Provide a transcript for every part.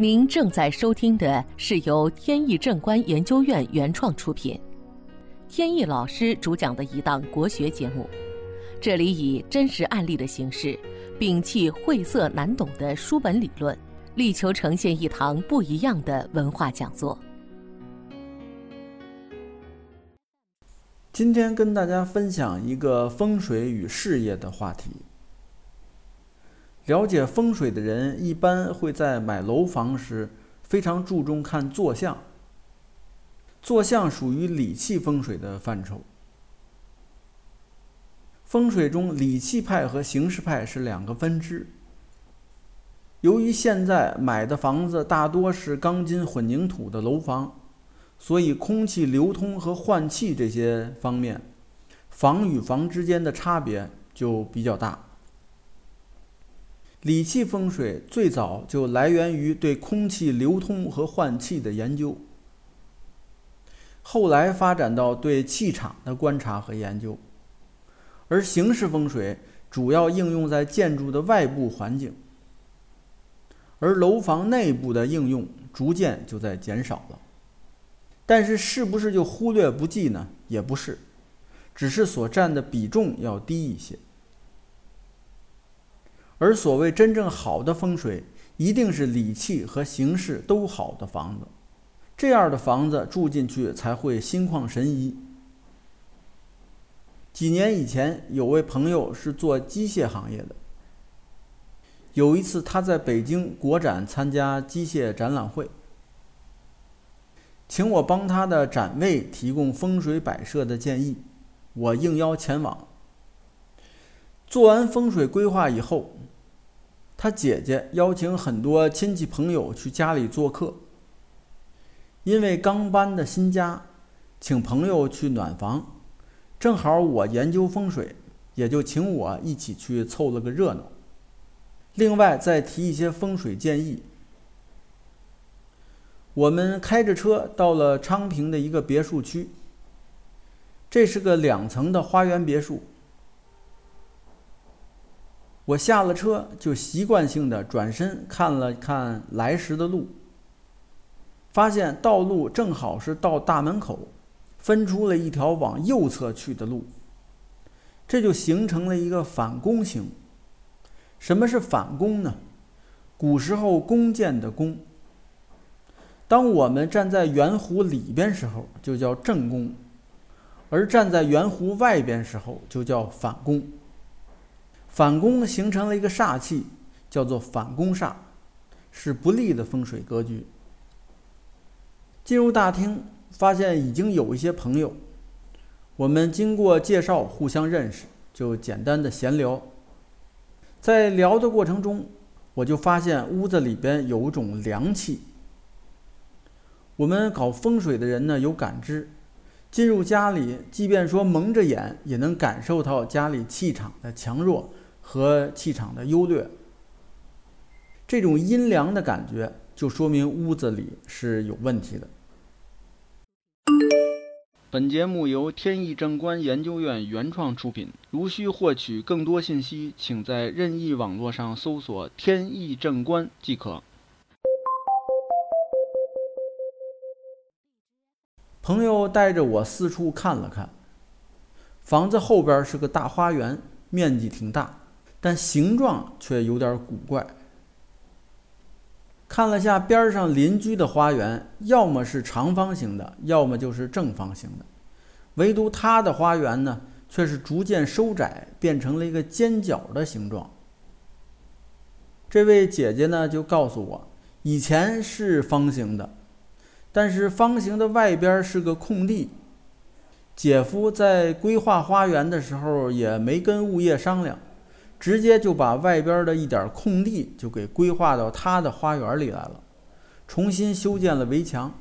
您正在收听的是由天意正观研究院原创出品，天意老师主讲的一档国学节目。这里以真实案例的形式，摒弃晦涩难懂的书本理论，力求呈现一堂不一样的文化讲座。今天跟大家分享一个风水与事业的话题。了解风水的人一般会在买楼房时非常注重看坐向。坐向属于理气风水的范畴。风水中理气派和形式派是两个分支。由于现在买的房子大多是钢筋混凝土的楼房，所以空气流通和换气这些方面，房与房之间的差别就比较大。理气风水最早就来源于对空气流通和换气的研究，后来发展到对气场的观察和研究，而形式风水主要应用在建筑的外部环境，而楼房内部的应用逐渐就在减少了。但是，是不是就忽略不计呢？也不是，只是所占的比重要低一些。而所谓真正好的风水，一定是理气和形势都好的房子，这样的房子住进去才会心旷神怡。几年以前，有位朋友是做机械行业的，有一次他在北京国展参加机械展览会，请我帮他的展位提供风水摆设的建议，我应邀前往。做完风水规划以后。他姐姐邀请很多亲戚朋友去家里做客，因为刚搬的新家，请朋友去暖房，正好我研究风水，也就请我一起去凑了个热闹。另外再提一些风水建议。我们开着车到了昌平的一个别墅区，这是个两层的花园别墅。我下了车，就习惯性的转身看了看来时的路，发现道路正好是到大门口，分出了一条往右侧去的路，这就形成了一个反弓形。什么是反弓呢？古时候弓箭的弓。当我们站在圆弧里边时候，就叫正弓；而站在圆弧外边时候，就叫反弓。反弓形成了一个煞气，叫做反攻煞，是不利的风水格局。进入大厅，发现已经有一些朋友，我们经过介绍互相认识，就简单的闲聊。在聊的过程中，我就发现屋子里边有种凉气。我们搞风水的人呢有感知，进入家里，即便说蒙着眼，也能感受到家里气场的强弱。和气场的优劣，这种阴凉的感觉，就说明屋子里是有问题的。本节目由天意正观研究院原创出品。如需获取更多信息，请在任意网络上搜索“天意正观”即可。朋友带着我四处看了看，房子后边是个大花园，面积挺大。但形状却有点古怪。看了下边上邻居的花园，要么是长方形的，要么就是正方形的，唯独他的花园呢，却是逐渐收窄，变成了一个尖角的形状。这位姐姐呢，就告诉我，以前是方形的，但是方形的外边是个空地。姐夫在规划花园的时候，也没跟物业商量。直接就把外边的一点空地就给规划到他的花园里来了，重新修建了围墙。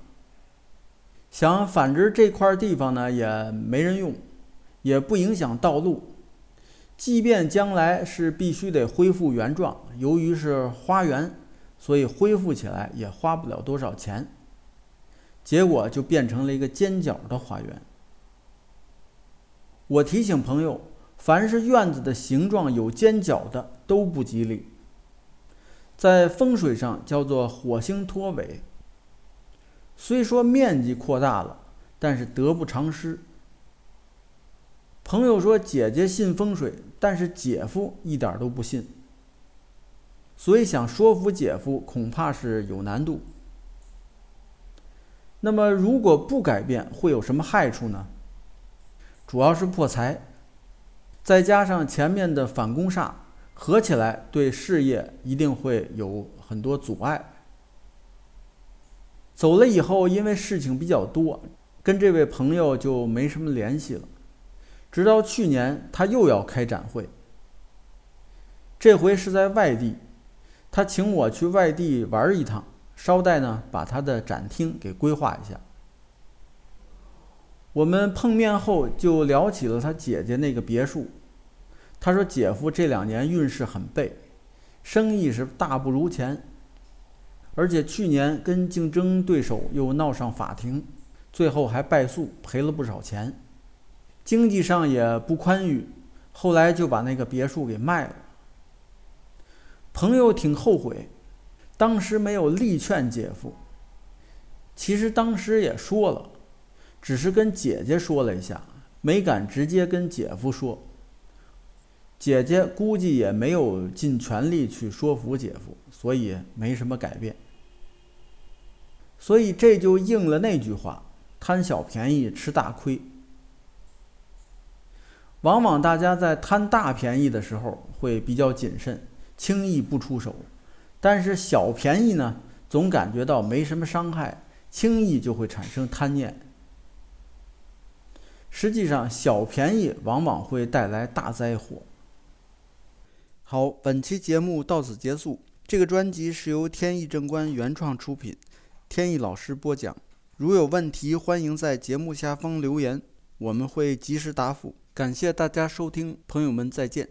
想反之这块地方呢也没人用，也不影响道路。即便将来是必须得恢复原状，由于是花园，所以恢复起来也花不了多少钱。结果就变成了一个尖角的花园。我提醒朋友。凡是院子的形状有尖角的都不吉利。在风水上叫做火星拖尾。虽说面积扩大了，但是得不偿失。朋友说姐姐信风水，但是姐夫一点都不信，所以想说服姐夫恐怕是有难度。那么如果不改变，会有什么害处呢？主要是破财，再加上前面的反攻煞，合起来对事业一定会有很多阻碍。走了以后，因为事情比较多，跟这位朋友就没什么联系了。直到去年，他又要开展会，这回是在外地，他请我去外地玩一趟，捎带呢把他的展厅给规划一下。我们碰面后就聊起了他姐姐那个别墅，他说姐夫这两年运势很背，生意是大不如前，而且去年跟竞争对手又闹上法庭，最后还败诉，赔了不少钱。经济上也不宽裕，后来就把那个别墅给卖了。朋友挺后悔，当时没有力劝姐夫。其实当时也说了，只是跟姐姐说了一下，没敢直接跟姐夫说。姐姐估计也没有尽全力去说服姐夫，所以没什么改变。所以这就应了那句话：贪小便宜吃大亏。往往大家在贪大便宜的时候会比较谨慎，轻易不出手；但是小便宜呢，总感觉到没什么伤害，轻易就会产生贪念。实际上，小便宜往往会带来大灾祸。好，本期节目到此结束。这个专辑是由天意正观原创出品，天意老师播讲。如有问题，欢迎在节目下方留言，我们会及时答复。感谢大家收听，朋友们再见。